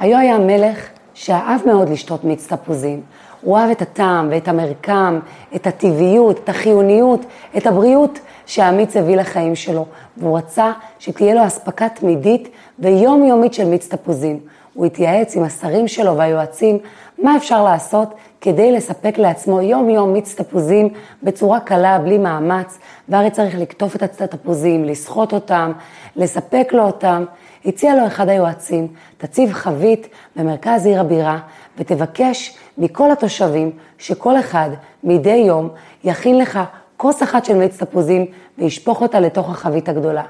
היו היה מלך שאהב מאוד לשתות מיץ תפוזים. הוא אהב את הטעם ואת המרקם, את הטבעיות, את החיוניות, את הבריאות שהמיץ הביא לחיים שלו. והוא רצה שתהיה לו אספקה תמידית ויומיומית של מיץ תפוזים. הוא התייעץ עם השרים שלו והיועצים מה אפשר לעשות כדי לספק לעצמו יום-יום מיץ תפוזים בצורה קלה, בלי מאמץ, והרי צריך לקטוף את התפוזים, לסחוט אותם, לספק לו אותם. הציע לו אחד היועצים, תציב חבית במרכז עיר הבירה ותבקש מכל התושבים שכל אחד מדי יום יכין לך כוס אחת של מיץ תפוזים וישפוך אותה לתוך החבית הגדולה.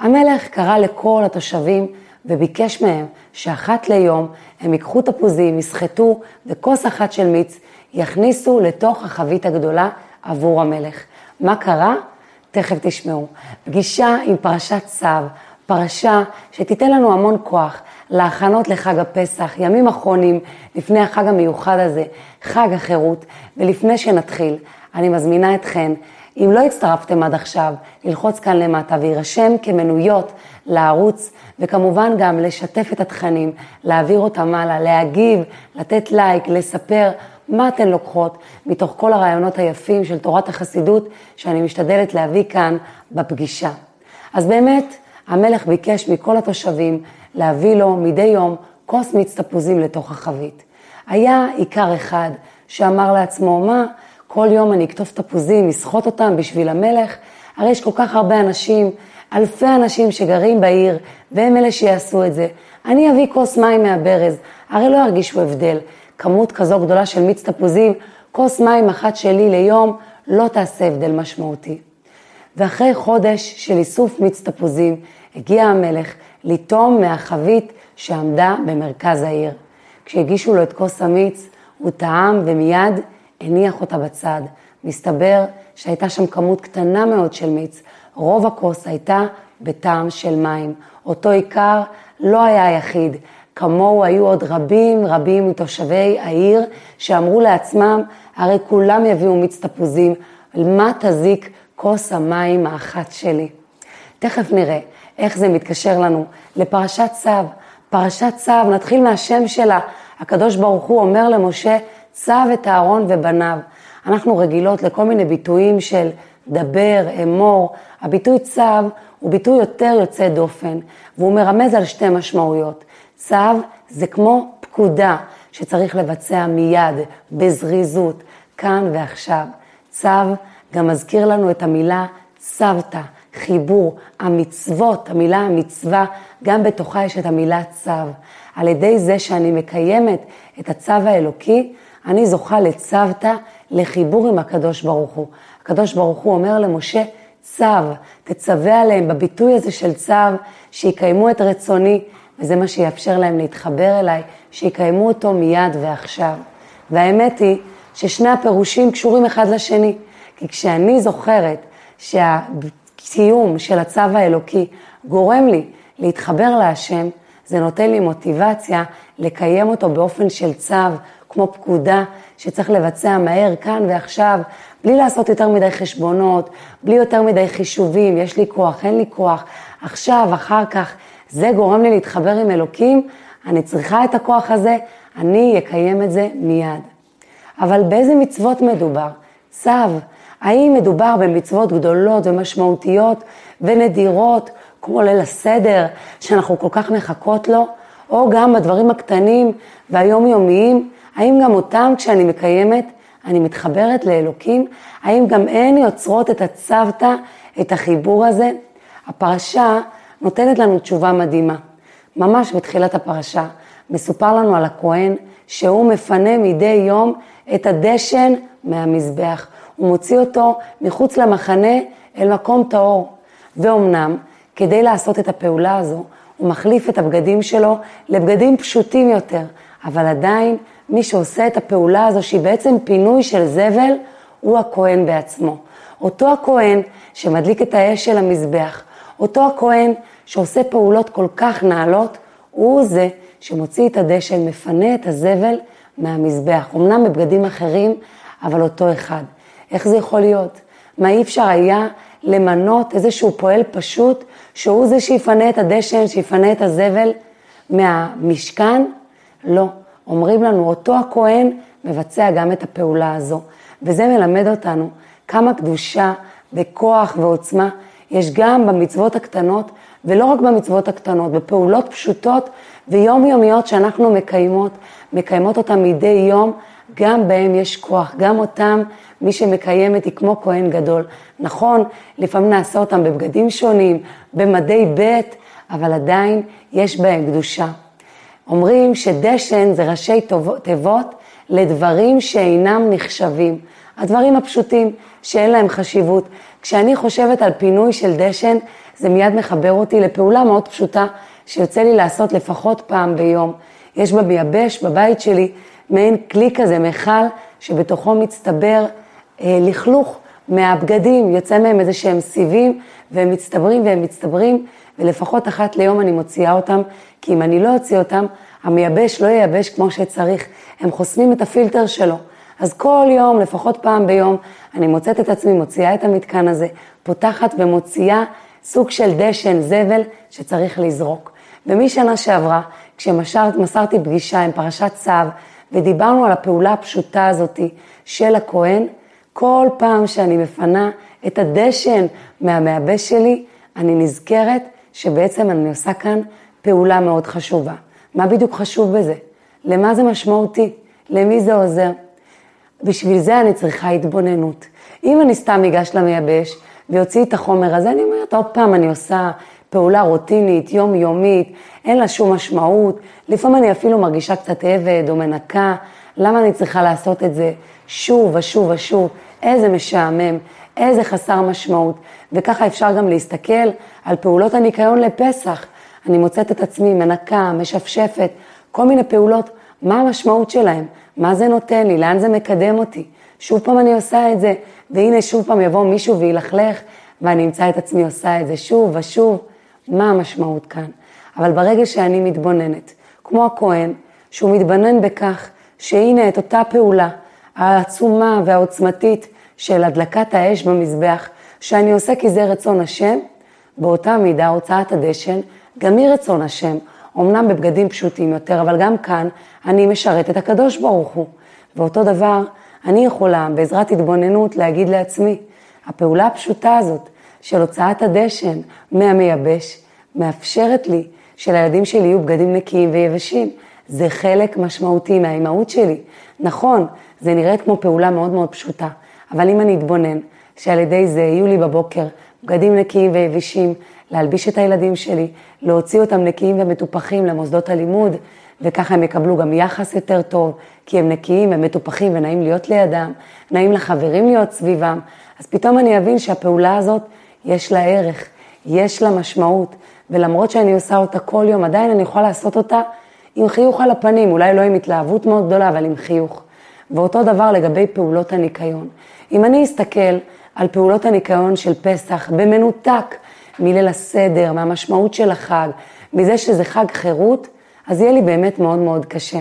המלך קרא לכל התושבים וביקש מהם שאחת ליום הם ייקחו תפוזים, יסחטו וכוס אחת של מיץ יכניסו לתוך החבית הגדולה עבור המלך. מה קרה? תכף תשמעו. פגישה עם פרשת צו, פרשה שתיתן לנו המון כוח להכנות לחג הפסח, ימים אחרונים לפני החג המיוחד הזה, חג החירות, ולפני שנתחיל, אני מזמינה אתכן, אם לא הצטרפתם עד עכשיו, ללחוץ כאן למטה ויירשם כמנויות לערוץ, וכמובן גם לשתף את התכנים, להעביר אותם הלאה, להגיב, לתת לייק, לספר מה אתן לוקחות מתוך כל הרעיונות היפים של תורת החסידות שאני משתדלת להביא כאן בפגישה. אז באמת, המלך ביקש מכל התושבים להביא לו מדי יום כוס מיץ תפוזים לתוך החבית. היה עיקר אחד שאמר לעצמו, מה, כל יום אני אכתוב תפוזים, אסחוט אותם בשביל המלך? הרי יש כל כך הרבה אנשים, אלפי אנשים שגרים בעיר, והם אלה שיעשו את זה. אני אביא כוס מים מהברז, הרי לא ירגישו הבדל. כמות כזו גדולה של מיץ תפוזים, כוס מים אחת שלי ליום, לא תעשה הבדל משמעותי. ואחרי חודש של איסוף מיץ תפוזים, הגיע המלך לטום מהחבית שעמדה במרכז העיר. כשהגישו לו את כוס המיץ, הוא טעם ומיד הניח אותה בצד. מסתבר שהייתה שם כמות קטנה מאוד של מיץ. רוב הכוס הייתה בטעם של מים. אותו עיקר לא היה היחיד. כמוהו היו עוד רבים רבים מתושבי העיר שאמרו לעצמם, הרי כולם יביאו מיץ תפוזים, מה תזיק כוס המים האחת שלי? תכף נראה איך זה מתקשר לנו לפרשת צו. פרשת צו, נתחיל מהשם שלה. הקדוש ברוך הוא אומר למשה, צו את אהרון ובניו. אנחנו רגילות לכל מיני ביטויים של דבר, אמור. הביטוי צו הוא ביטוי יותר יוצא דופן, והוא מרמז על שתי משמעויות. צו זה כמו פקודה שצריך לבצע מיד, בזריזות, כאן ועכשיו. צו גם מזכיר לנו את המילה צוותא, חיבור, המצוות, המילה המצווה, גם בתוכה יש את המילה צו. על ידי זה שאני מקיימת את הצו האלוקי, אני זוכה לצוותא, לחיבור עם הקדוש ברוך הוא. הקדוש ברוך הוא אומר למשה, צו, תצווה עליהם בביטוי הזה של צו, שיקיימו את רצוני, וזה מה שיאפשר להם להתחבר אליי, שיקיימו אותו מיד ועכשיו. והאמת היא ששני הפירושים קשורים אחד לשני, כי כשאני זוכרת שהקיום של הצו האלוקי גורם לי להתחבר להשם, זה נותן לי מוטיבציה לקיים אותו באופן של צו, כמו פקודה שצריך לבצע מהר כאן ועכשיו, בלי לעשות יותר מדי חשבונות, בלי יותר מדי חישובים, יש לי כוח, אין לי כוח, עכשיו, אחר כך, זה גורם לי להתחבר עם אלוקים, אני צריכה את הכוח הזה, אני אקיים את זה מיד. אבל באיזה מצוות מדובר? צו. האם מדובר במצוות גדולות ומשמעותיות ונדירות, כמו ליל הסדר, שאנחנו כל כך מחכות לו, או גם בדברים הקטנים והיומיומיים, האם גם אותם כשאני מקיימת, אני מתחברת לאלוקים? האם גם הן יוצרות את הצוותא, את החיבור הזה? הפרשה נותנת לנו תשובה מדהימה. ממש בתחילת הפרשה מסופר לנו על הכהן שהוא מפנה מדי יום את הדשן מהמזבח. הוא מוציא אותו מחוץ למחנה אל מקום טהור. ואומנם, כדי לעשות את הפעולה הזו, הוא מחליף את הבגדים שלו לבגדים פשוטים יותר, אבל עדיין מי שעושה את הפעולה הזו, שהיא בעצם פינוי של זבל, הוא הכהן בעצמו. אותו הכהן שמדליק את האש של המזבח, אותו הכהן שעושה פעולות כל כך נעלות, הוא זה שמוציא את הדשן, מפנה את הזבל מהמזבח. אמנם בבגדים אחרים, אבל אותו אחד. איך זה יכול להיות? מה אי אפשר היה למנות איזשהו פועל פשוט, שהוא זה שיפנה את הדשן, שיפנה את הזבל? מהמשכן? לא. אומרים לנו, אותו הכהן מבצע גם את הפעולה הזו. וזה מלמד אותנו כמה קדושה וכוח ועוצמה יש גם במצוות הקטנות, ולא רק במצוות הקטנות, בפעולות פשוטות ויומיומיות שאנחנו מקיימות, מקיימות אותן מדי יום, גם בהם יש כוח, גם אותם מי שמקיימת היא כמו כהן גדול. נכון, לפעמים נעשה אותם בבגדים שונים, במדי ב', אבל עדיין יש בהם קדושה. אומרים שדשן זה ראשי תיבות לדברים שאינם נחשבים. הדברים הפשוטים שאין להם חשיבות. כשאני חושבת על פינוי של דשן, זה מיד מחבר אותי לפעולה מאוד פשוטה שיוצא לי לעשות לפחות פעם ביום. יש במייבש, בבית שלי, מעין כלי כזה, מכל, שבתוכו מצטבר לכלוך מהבגדים, יוצא מהם איזה שהם סיבים, והם מצטברים והם מצטברים, ולפחות אחת ליום אני מוציאה אותם, כי אם אני לא אוציא אותם, המייבש לא ייבש כמו שצריך, הם חוסמים את הפילטר שלו. אז כל יום, לפחות פעם ביום, אני מוצאת את עצמי, מוציאה את המתקן הזה, פותחת ומוציאה סוג של דשן, זבל, שצריך לזרוק. ומשנה שעברה, כשמסרתי פגישה עם פרשת צו, ודיברנו על הפעולה הפשוטה הזאתי של הכהן, כל פעם שאני מפנה את הדשן מהמייבש שלי, אני נזכרת שבעצם אני עושה כאן פעולה מאוד חשובה. מה בדיוק חשוב בזה? למה זה משמעותי? למי זה עוזר? בשביל זה אני צריכה התבוננות. אם אני סתם אגש למייבש ויוציא את החומר הזה, אני אומרת, עוד פעם אני עושה פעולה רוטינית, יומיומית, אין לה שום משמעות. לפעמים אני אפילו מרגישה קצת עבד או מנקה, למה אני צריכה לעשות את זה שוב ושוב ושוב? איזה משעמם, איזה חסר משמעות. וככה אפשר גם להסתכל על פעולות הניקיון לפסח. אני מוצאת את עצמי מנקה, משפשפת, כל מיני פעולות, מה המשמעות שלהן? מה זה נותן לי? לאן זה מקדם אותי? שוב פעם אני עושה את זה, והנה שוב פעם יבוא מישהו וילכלך, ואני אמצא את עצמי עושה את זה שוב ושוב. מה המשמעות כאן? אבל ברגע שאני מתבוננת, כמו הכהן, שהוא מתבונן בכך שהנה את אותה פעולה העצומה והעוצמתית של הדלקת האש במזבח, שאני עושה כי זה רצון השם, באותה מידה הוצאת הדשן גם היא רצון השם, אמנם בבגדים פשוטים יותר, אבל גם כאן אני משרת את הקדוש ברוך הוא. ואותו דבר, אני יכולה בעזרת התבוננות להגיד לעצמי, הפעולה הפשוטה הזאת של הוצאת הדשן מהמייבש, מאפשרת לי שלילדים שלי יהיו בגדים נקיים ויבשים. זה חלק משמעותי מהאימהות שלי. נכון, זה נראית כמו פעולה מאוד מאוד פשוטה, אבל אם אני אתבונן שעל ידי זה יהיו לי בבוקר בגדים נקיים ויבשים, להלביש את הילדים שלי, להוציא אותם נקיים ומטופחים למוסדות הלימוד, וככה הם יקבלו גם יחס יותר טוב, כי הם נקיים ומטופחים ונעים להיות לידם, נעים לחברים להיות סביבם, אז פתאום אני אבין שהפעולה הזאת, יש לה ערך, יש לה משמעות, ולמרות שאני עושה אותה כל יום, עדיין אני יכולה לעשות אותה עם חיוך על הפנים, אולי לא עם התלהבות מאוד גדולה, אבל עם חיוך. ואותו דבר לגבי פעולות הניקיון. אם אני אסתכל על פעולות הניקיון של פסח במנותק מליל הסדר, מהמשמעות של החג, מזה שזה חג חירות, אז יהיה לי באמת מאוד מאוד קשה.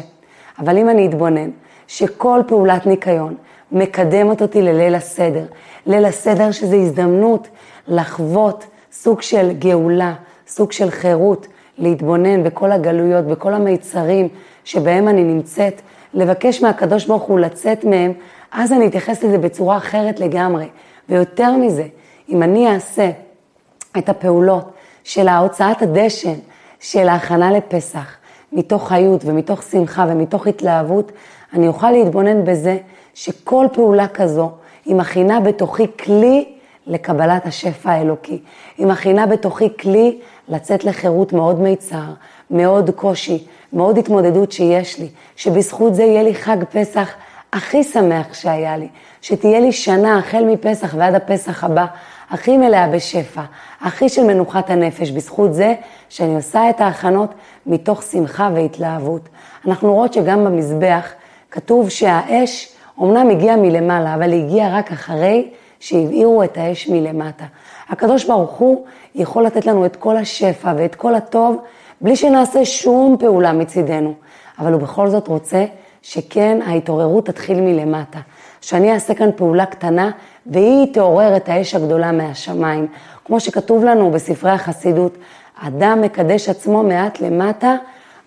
אבל אם אני אתבונן שכל פעולת ניקיון מקדמת אותי לליל הסדר, ליל הסדר שזה הזדמנות לחוות סוג של גאולה, סוג של חירות, להתבונן בכל הגלויות, בכל המיצרים שבהם אני נמצאת, לבקש מהקדוש ברוך הוא לצאת מהם, אז אני אתייחס לזה בצורה אחרת לגמרי. ויותר מזה, אם אני אעשה את הפעולות של ההוצאת הדשן, של ההכנה לפסח, מתוך חיות ומתוך שמחה ומתוך התלהבות, אני אוכל להתבונן בזה שכל פעולה כזו היא מכינה בתוכי כלי לקבלת השפע האלוקי. היא מכינה בתוכי כלי לצאת לחירות מאוד מיצר, מאוד קושי, מאוד התמודדות שיש לי, שבזכות זה יהיה לי חג פסח הכי שמח שהיה לי, שתהיה לי שנה החל מפסח ועד הפסח הבא, הכי מלאה בשפע, הכי של מנוחת הנפש, בזכות זה שאני עושה את ההכנות מתוך שמחה והתלהבות. אנחנו רואות שגם במזבח כתוב שהאש אומנם הגיעה מלמעלה, אבל היא הגיעה רק אחרי שהבעירו את האש מלמטה. הקדוש ברוך הוא יכול לתת לנו את כל השפע ואת כל הטוב, בלי שנעשה שום פעולה מצידנו. אבל הוא בכל זאת רוצה שכן ההתעוררות תתחיל מלמטה. שאני אעשה כאן פעולה קטנה, והיא תעורר את האש הגדולה מהשמיים. כמו שכתוב לנו בספרי החסידות, אדם מקדש עצמו מעט למטה,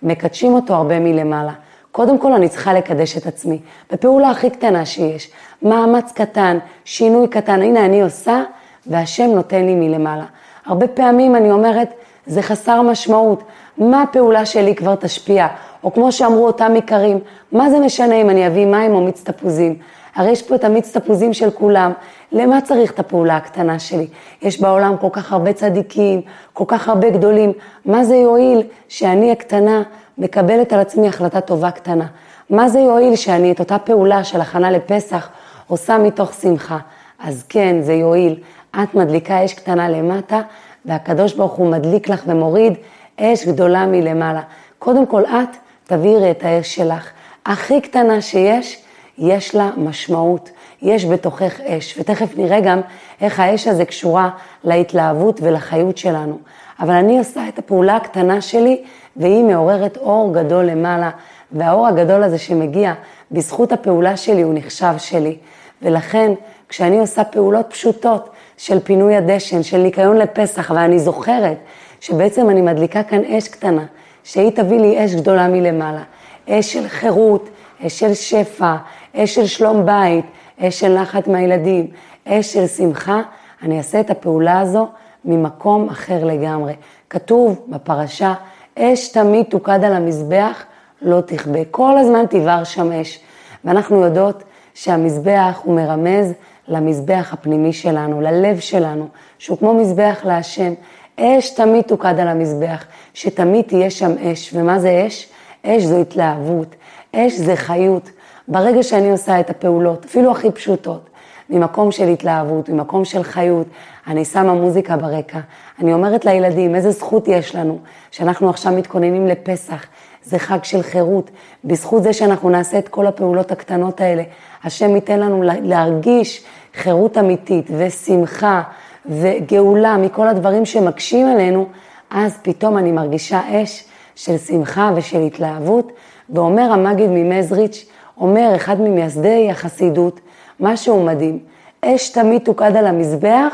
מקדשים אותו הרבה מלמעלה. קודם כל אני צריכה לקדש את עצמי, בפעולה הכי קטנה שיש, מאמץ קטן, שינוי קטן, הנה אני עושה והשם נותן לי מלמעלה. הרבה פעמים אני אומרת, זה חסר משמעות, מה הפעולה שלי כבר תשפיע? או כמו שאמרו אותם עיקרים, מה זה משנה אם אני אביא מים או מיץ תפוזים? הרי יש פה את המיץ תפוזים של כולם, למה צריך את הפעולה הקטנה שלי? יש בעולם כל כך הרבה צדיקים, כל כך הרבה גדולים, מה זה יועיל שאני הקטנה מקבלת על עצמי החלטה טובה קטנה? מה זה יועיל שאני את אותה פעולה של הכנה לפסח עושה מתוך שמחה? אז כן, זה יועיל. את מדליקה אש קטנה למטה, והקדוש ברוך הוא מדליק לך ומוריד אש גדולה מלמעלה. קודם כל את תבעירי את האש שלך. הכי קטנה שיש, יש לה משמעות. יש בתוכך אש, ותכף נראה גם איך האש הזה קשורה להתלהבות ולחיות שלנו. אבל אני עושה את הפעולה הקטנה שלי, והיא מעוררת אור גדול למעלה, והאור הגדול הזה שמגיע בזכות הפעולה שלי הוא נחשב שלי. ולכן, כשאני עושה פעולות פשוטות של פינוי הדשן, של ניקיון לפסח, ואני זוכרת שבעצם אני מדליקה כאן אש קטנה, שהיא תביא לי אש גדולה מלמעלה. אש של חירות, אש של שפע, אש של שלום בית, אש של נחת מהילדים, אש של שמחה, אני אעשה את הפעולה הזו ממקום אחר לגמרי. כתוב בפרשה, אש תמיד תוקד על המזבח, לא תכבה. כל הזמן תבער שם אש. ואנחנו יודעות שהמזבח הוא מרמז למזבח הפנימי שלנו, ללב שלנו, שהוא כמו מזבח להשם. אש תמיד תוקד על המזבח, שתמיד תהיה שם אש. ומה זה אש? אש זו התלהבות, אש זה חיות. ברגע שאני עושה את הפעולות, אפילו הכי פשוטות, ממקום של התלהבות, ממקום של חיות, אני שמה מוזיקה ברקע, אני אומרת לילדים, איזה זכות יש לנו, שאנחנו עכשיו מתכוננים לפסח, זה חג של חירות, בזכות זה שאנחנו נעשה את כל הפעולות הקטנות האלה, השם ייתן לנו להרגיש חירות אמיתית ושמחה וגאולה מכל הדברים שמקשים עלינו, אז פתאום אני מרגישה אש של שמחה ושל התלהבות, ואומר המגיד ממזריץ', אומר אחד ממייסדי החסידות, משהו מדהים, אש תמיד תוקד על המזבח,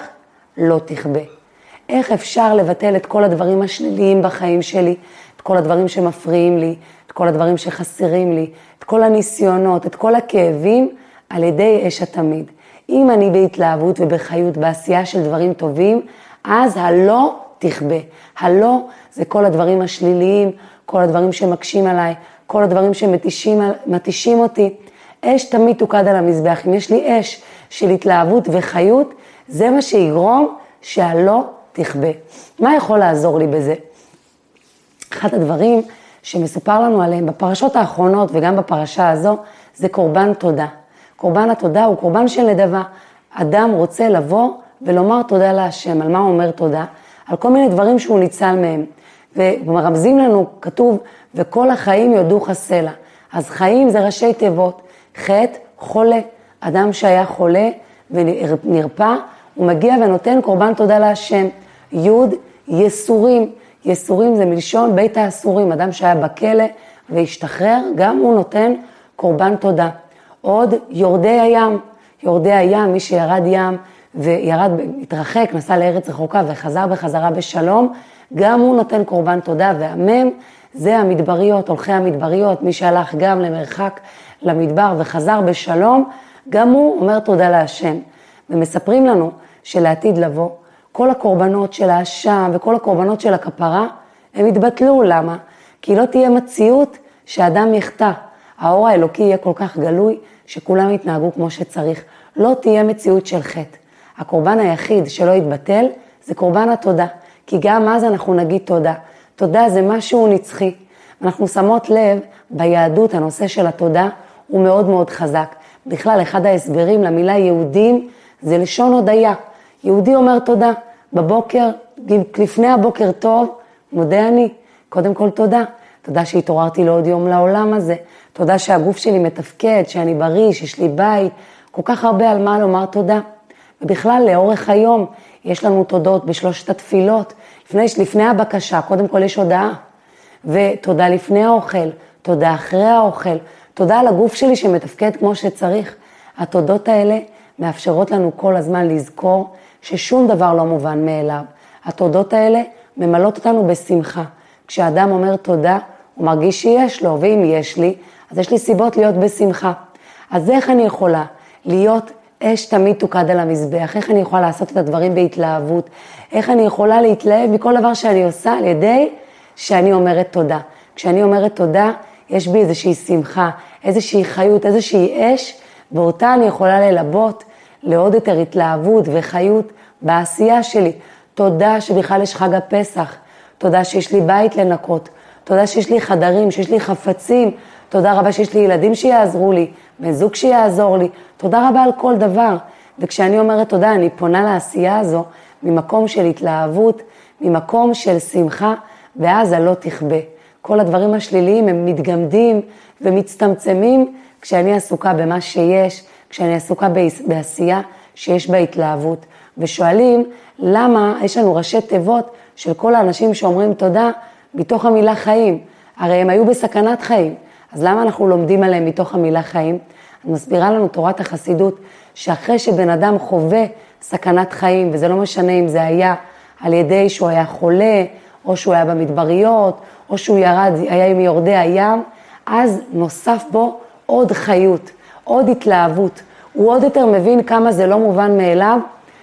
לא תכבה. איך אפשר לבטל את כל הדברים השליליים בחיים שלי, כל הדברים שמפריעים לי, את כל הדברים שחסרים לי, את כל הניסיונות, את כל הכאבים, על ידי אש התמיד. אם אני בהתלהבות ובחיות, בעשייה של דברים טובים, אז הלא תכבה. הלא זה כל הדברים השליליים, כל הדברים שמקשים עליי, כל הדברים שמתישים אותי. אש תמיד תוקד על המזבח. אם יש לי אש של התלהבות וחיות, זה מה שיגרום שהלא תכבה. מה יכול לעזור לי בזה? אחד הדברים שמסופר לנו עליהם בפרשות האחרונות וגם בפרשה הזו, זה קורבן תודה. קורבן התודה הוא קורבן של נדבה. אדם רוצה לבוא ולומר תודה להשם. על מה הוא אומר תודה? על כל מיני דברים שהוא ניצל מהם. ומרמזים לנו, כתוב, וכל החיים יודוך סלע. אז חיים זה ראשי תיבות, חטא, חולה. אדם שהיה חולה ונרפא, הוא מגיע ונותן קורבן תודה להשם. יוד, יסורים. יסורים זה מלשון בית האסורים, אדם שהיה בכלא והשתחרר, גם הוא נותן קורבן תודה. עוד יורדי הים, יורדי הים, מי שירד ים וירד, התרחק, נסע לארץ רחוקה וחזר בחזרה בשלום, גם הוא נותן קורבן תודה, והמם זה המדבריות, הולכי המדבריות, מי שהלך גם למרחק למדבר וחזר בשלום, גם הוא אומר תודה להשם. ומספרים לנו שלעתיד לבוא, כל הקורבנות של האשם וכל הקורבנות של הכפרה, הם יתבטלו. למה? כי לא תהיה מציאות שאדם יחטא. האור האלוקי יהיה כל כך גלוי, שכולם יתנהגו כמו שצריך. לא תהיה מציאות של חטא. הקורבן היחיד שלא יתבטל זה קורבן התודה. כי גם אז אנחנו נגיד תודה. תודה זה משהו נצחי. אנחנו שמות לב, ביהדות הנושא של התודה הוא מאוד מאוד חזק. בכלל, אחד ההסברים למילה יהודים זה לשון הודיה. יהודי אומר תודה. בבוקר, לפני הבוקר טוב, מודה אני. קודם כל תודה. תודה שהתעוררתי לעוד יום לעולם הזה. תודה שהגוף שלי מתפקד, שאני בריא, שיש לי בית. כל כך הרבה על מה לומר תודה. ובכלל, לאורך היום, יש לנו תודות בשלושת התפילות. לפני, לפני הבקשה, קודם כל יש הודעה. ותודה לפני האוכל, תודה אחרי האוכל, תודה על הגוף שלי שמתפקד כמו שצריך. התודות האלה מאפשרות לנו כל הזמן לזכור ששום דבר לא מובן מאליו. התודות האלה ממלאות אותנו בשמחה. כשאדם אומר תודה, הוא מרגיש שיש לו, ואם יש לי, אז יש לי סיבות להיות בשמחה. אז איך אני יכולה להיות אש תמיד תוקד על המזבח, איך אני יכולה לעשות את הדברים בהתלהבות, איך אני יכולה להתלהב מכל דבר שאני עושה על ידי שאני אומרת תודה. כשאני אומרת תודה, יש בי איזושהי שמחה, איזושהי חיות, איזושהי אש, ואותה אני יכולה ללבות לעוד יותר התלהבות וחיות בעשייה שלי. תודה שבכלל יש חג הפסח, תודה שיש לי בית לנקות, תודה שיש לי חדרים, שיש לי חפצים, תודה רבה שיש לי ילדים שיעזרו לי, בן זוג שיעזור לי, תודה רבה על כל דבר. וכשאני אומרת תודה, אני פונה לעשייה הזו ממקום של התלהבות, ממקום של שמחה, ואז הלא תכבה. כל הדברים השליליים הם מתגמדים ומצטמצמים כשאני עסוקה במה שיש, כשאני עסוקה בעשייה שיש בה התלהבות. ושואלים למה יש לנו ראשי תיבות של כל האנשים שאומרים תודה מתוך המילה חיים. הרי הם היו בסכנת חיים, אז למה אנחנו לומדים עליהם מתוך המילה חיים? מסבירה לנו תורת החסידות, שאחרי שבן אדם חווה סכנת חיים, וזה לא משנה אם זה היה על ידי שהוא היה חולה, או שהוא היה במדבריות, או שהוא ירד, היה עם יורדי הים, אז נוסף בו עוד חיות, עוד התלהבות. הוא עוד יותר מבין כמה זה לא מובן מאליו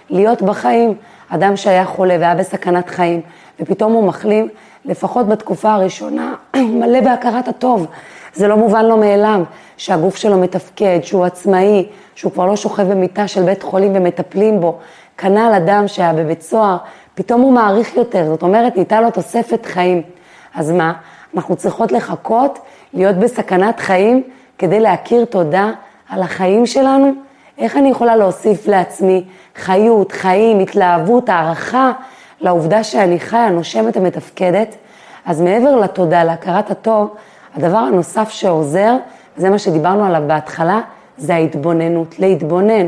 להיות בחיים. אדם שהיה חולה והיה בסכנת חיים, ופתאום הוא מחלים, לפחות בתקופה הראשונה, מלא בהכרת הטוב. זה לא מובן לו מאליו שהגוף שלו מתפקד, שהוא עצמאי, שהוא כבר לא שוכב במיטה של בית חולים ומטפלים בו. כנ"ל אדם שהיה בבית סוהר, פתאום הוא מעריך יותר, זאת אומרת, ניתן לו תוספת חיים. אז מה? אנחנו צריכות לחכות, להיות בסכנת חיים, כדי להכיר תודה על החיים שלנו? איך אני יכולה להוסיף לעצמי חיות, חיים, התלהבות, הערכה לעובדה שאני חיה, נושמת ומתפקדת? אז מעבר לתודה, להכרת הטוב, הדבר הנוסף שעוזר, זה מה שדיברנו עליו בהתחלה, זה ההתבוננות, להתבונן.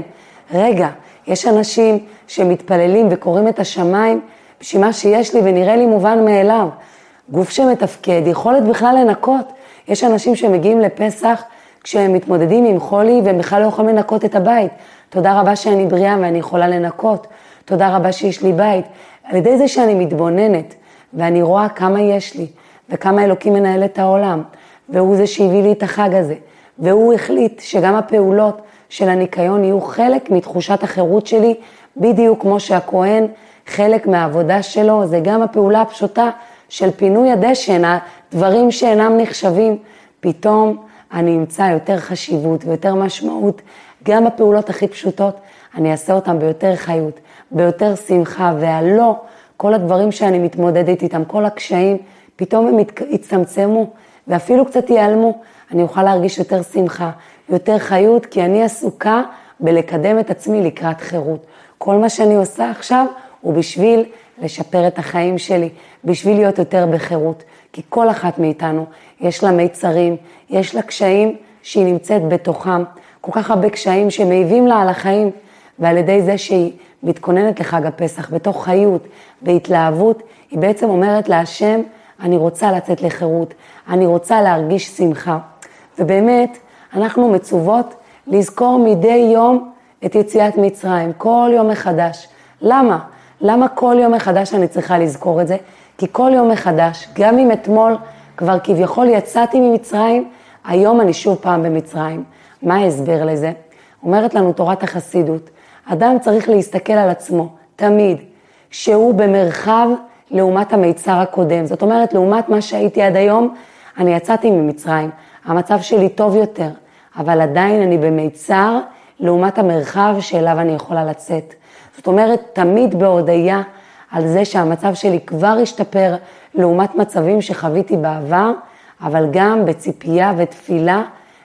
רגע, יש אנשים שמתפללים וקוראים את השמיים בשביל מה שיש לי ונראה לי מובן מאליו. גוף שמתפקד, יכולת בכלל לנקות. יש אנשים שמגיעים לפסח כשהם מתמודדים עם חולי והם בכלל לא יכולים לנקות את הבית. תודה רבה שאני בריאה ואני יכולה לנקות. תודה רבה שיש לי בית. על ידי זה שאני מתבוננת ואני רואה כמה יש לי וכמה אלוקים מנהל את העולם, והוא זה שהביא לי את החג הזה, והוא החליט שגם הפעולות של הניקיון יהיו חלק מתחושת החירות שלי, בדיוק כמו שהכהן, חלק מהעבודה שלו, זה גם הפעולה הפשוטה של פינוי הדשן, הדברים שאינם נחשבים, פתאום אני אמצא יותר חשיבות ויותר משמעות, גם בפעולות הכי פשוטות, אני אעשה אותן ביותר חיות, ביותר שמחה, והלא, כל הדברים שאני מתמודדת איתם, כל הקשיים, פתאום הם יצטמצמו ואפילו קצת ייעלמו. אני אוכל להרגיש יותר שמחה, יותר חיות, כי אני עסוקה בלקדם את עצמי לקראת חירות. כל מה שאני עושה עכשיו הוא בשביל לשפר את החיים שלי, בשביל להיות יותר בחירות. כי כל אחת מאיתנו יש לה מיצרים, יש לה קשיים שהיא נמצאת בתוכם, כל כך הרבה קשיים שמעיבים לה על החיים, ועל ידי זה שהיא מתכוננת לחג הפסח בתוך חיות והתלהבות, היא בעצם אומרת להשם, אני רוצה לצאת לחירות, אני רוצה להרגיש שמחה. ובאמת, אנחנו מצוות לזכור מדי יום את יציאת מצרים, כל יום מחדש. למה? למה כל יום מחדש אני צריכה לזכור את זה? כי כל יום מחדש, גם אם אתמול כבר כביכול יצאתי ממצרים, היום אני שוב פעם במצרים. מה ההסבר לזה? אומרת לנו תורת החסידות, אדם צריך להסתכל על עצמו, תמיד, שהוא במרחב לעומת המיצר הקודם. זאת אומרת, לעומת מה שהייתי עד היום, אני יצאתי ממצרים, המצב שלי טוב יותר, אבל עדיין אני במיצר לעומת המרחב שאליו אני יכולה לצאת. זאת אומרת, תמיד בהודיה על זה שהמצב שלי כבר השתפר לעומת מצבים שחוויתי בעבר, אבל גם בציפייה ותפילה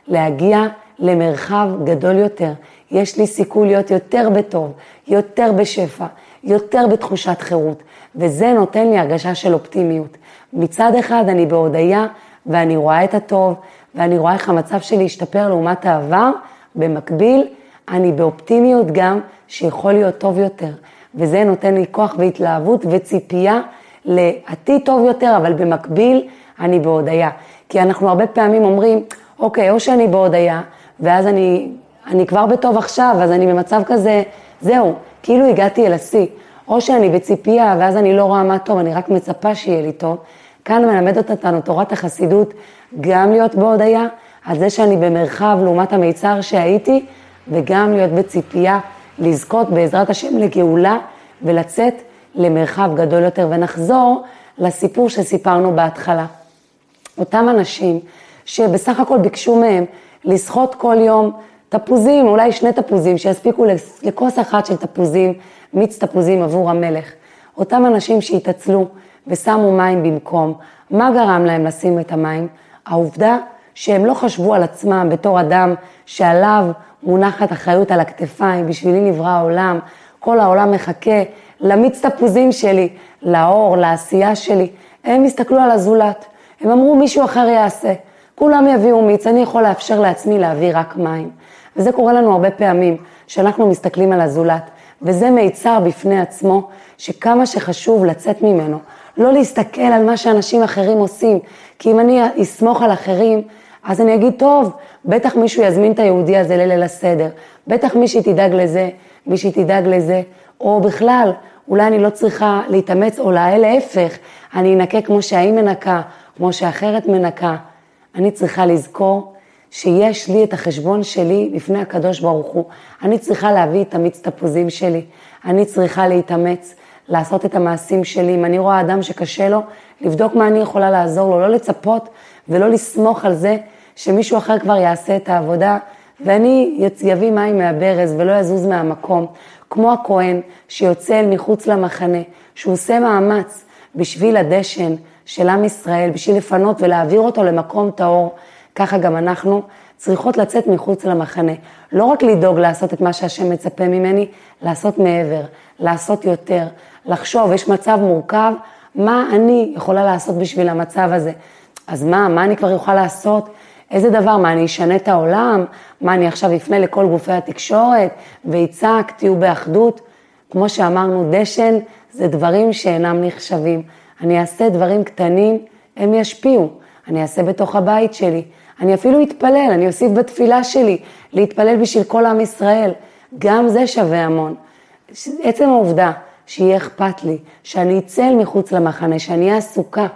להגיע למרחב גדול יותר. יש לי סיכוי להיות יותר בטוב, יותר בשפע, יותר בתחושת חירות, וזה נותן לי הרגשה של אופטימיות. מצד אחד אני בהודיה ואני רואה את הטוב, ואני רואה איך המצב שלי השתפר לעומת העבר, במקביל אני באופטימיות גם שיכול להיות טוב יותר, וזה נותן לי כוח והתלהבות וציפייה לעתיד טוב יותר, אבל במקביל אני בהודיה. כי אנחנו הרבה פעמים אומרים, אוקיי, או שאני בהודיה, ואז אני, אני כבר בטוב עכשיו, אז אני במצב כזה, זהו, כאילו הגעתי אל השיא. או שאני בציפייה, ואז אני לא רואה מה טוב, אני רק מצפה שיהיה לי טוב. כאן מלמדת אותנו תורת החסידות גם להיות בהודיה על זה שאני במרחב לעומת המיצר שהייתי, וגם להיות בציפייה לזכות בעזרת השם לגאולה ולצאת למרחב גדול יותר. ונחזור לסיפור שסיפרנו בהתחלה. אותם אנשים שבסך הכל ביקשו מהם לסחוט כל יום תפוזים, אולי שני תפוזים, שיספיקו לכוס אחת של תפוזים, מיץ תפוזים עבור המלך. אותם אנשים שהתעצלו ושמו מים במקום, מה גרם להם לשים את המים? העובדה שהם לא חשבו על עצמם בתור אדם שעליו מונחת אחריות על הכתפיים, בשבילי נברא העולם, כל העולם מחכה למיץ תפוזים שלי, לאור, לעשייה שלי. הם הסתכלו על הזולת, הם אמרו מישהו אחר יעשה. כולם יביאו מיץ, אני יכול לאפשר לעצמי להביא רק מים. וזה קורה לנו הרבה פעמים, שאנחנו מסתכלים על הזולת, וזה מיצר בפני עצמו, שכמה שחשוב לצאת ממנו, לא להסתכל על מה שאנשים אחרים עושים, כי אם אני אסמוך על אחרים, אז אני אגיד, טוב, בטח מישהו יזמין את היהודי הזה לליל הסדר, בטח מישהי תדאג לזה, מישהי תדאג לזה, או בכלל, אולי אני לא צריכה להתאמץ, או להפך, אני אנקה כמו שהאי מנקה, כמו שאחרת מנקה. אני צריכה לזכור שיש לי את החשבון שלי לפני הקדוש ברוך הוא. אני צריכה להביא את המיץ תפוזים שלי, אני צריכה להתאמץ, לעשות את המעשים שלי. אם אני רואה אדם שקשה לו, לבדוק מה אני יכולה לעזור לו, לא לצפות ולא לסמוך על זה שמישהו אחר כבר יעשה את העבודה, ואני יביא מים מהברז ולא יזוז מהמקום. כמו הכהן שיוצא אל מחוץ למחנה, שהוא עושה מאמץ בשביל הדשן של עם ישראל, בשביל לפנות ולהעביר אותו למקום טהור, ככה גם אנחנו צריכות לצאת מחוץ למחנה. לא רק לדאוג לעשות את מה שהשם מצפה ממני, לעשות מעבר, לעשות יותר, לחשוב, יש מצב מורכב, מה אני יכולה לעשות בשביל המצב הזה? אז מה, מה אני כבר אוכל לעשות? איזה דבר, מה אני אשנה את העולם? מה אני עכשיו אפנה לכל גופי התקשורת ואצעק, תהיו באחדות? כמו שאמרנו, דשן זה דברים שאינם נחשבים. אני אעשה דברים קטנים, הם ישפיעו. אני אעשה בתוך הבית שלי. אני אפילו אתפלל, אני אוסיף בתפילה שלי להתפלל בשביל כל עם ישראל. גם זה שווה המון. עצם העובדה שיהיה אכפת לי, שאני אצא אל מחוץ למחנה, שאני אהיה עסוקה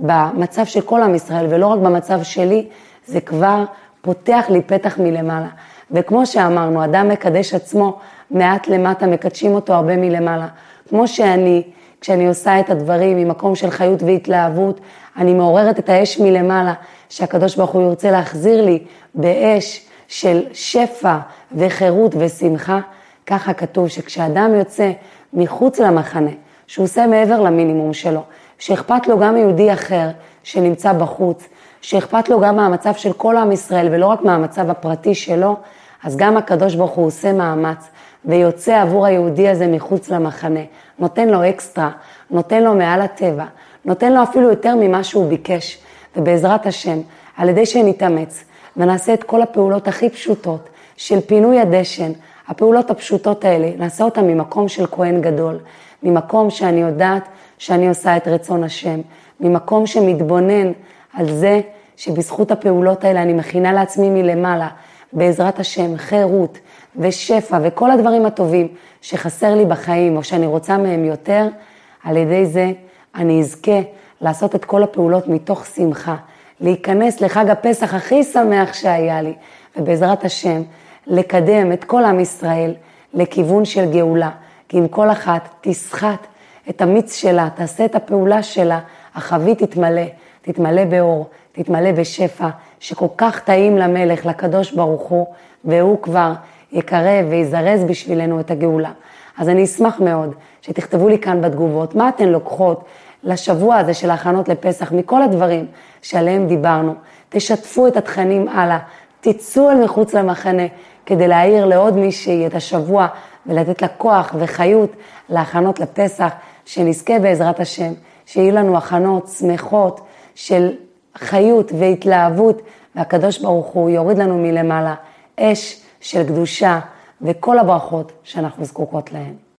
במצב של כל עם ישראל ולא רק במצב שלי, זה כבר פותח לי פתח מלמעלה. וכמו שאמרנו, אדם מקדש עצמו, מעט למטה מקדשים אותו הרבה מלמעלה. כמו שאני, כשאני עושה את הדברים ממקום של חיות והתלהבות, אני מעוררת את האש מלמעלה, שהקדוש ברוך הוא ירצה להחזיר לי באש של שפע וחירות ושמחה. ככה כתוב שכשאדם יוצא מחוץ למחנה, שהוא עושה מעבר למינימום שלו, שאכפת לו גם מיהודי אחר שנמצא בחוץ, שאכפת לו גם מהמצב של כל עם ישראל ולא רק מהמצב הפרטי שלו, אז גם הקדוש ברוך הוא עושה מאמץ ויוצא עבור היהודי הזה מחוץ למחנה, נותן לו אקסטרה, נותן לו מעל הטבע, נותן לו אפילו יותר ממה שהוא ביקש, ובעזרת השם, על ידי שנתאמץ ונעשה את כל הפעולות הכי פשוטות של פינוי הדשן, הפעולות הפשוטות האלה, נעשה אותן ממקום של כהן גדול, ממקום שאני יודעת שאני עושה את רצון השם, ממקום שמתבונן על זה שבזכות הפעולות האלה אני מכינה לעצמי מלמעלה, בעזרת השם, חירות ושפע וכל הדברים הטובים שחסר לי בחיים או שאני רוצה מהם יותר, על ידי זה אני אזכה לעשות את כל הפעולות מתוך שמחה, להיכנס לחג הפסח הכי שמח שהיה לי, ובעזרת השם, לקדם את כל עם ישראל לכיוון של גאולה. כי אם כל אחת תסחט את המיץ שלה, תעשה את הפעולה שלה, החבית תתמלא, תתמלא באור, תתמלא בשפע, שכל כך טעים למלך, לקדוש ברוך הוא, והוא כבר יקרב ויזרז בשבילנו את הגאולה. אז אני אשמח מאוד שתכתבו לי כאן בתגובות, מה אתן לוקחות לשבוע הזה של ההכנות לפסח, מכל הדברים שעליהם דיברנו. תשתפו את התכנים הלאה, תצאו אל מחוץ למחנה כדי להעיר לעוד מישהי את השבוע ולתת לה כוח וחיות להכנות לפסח, שנזכה בעזרת השם, שיהיו לנו הכנות שמחות של חיות והתלהבות, והקדוש ברוך הוא יוריד לנו מלמעלה אש של קדושה וכל הברכות שאנחנו זקוקות להן.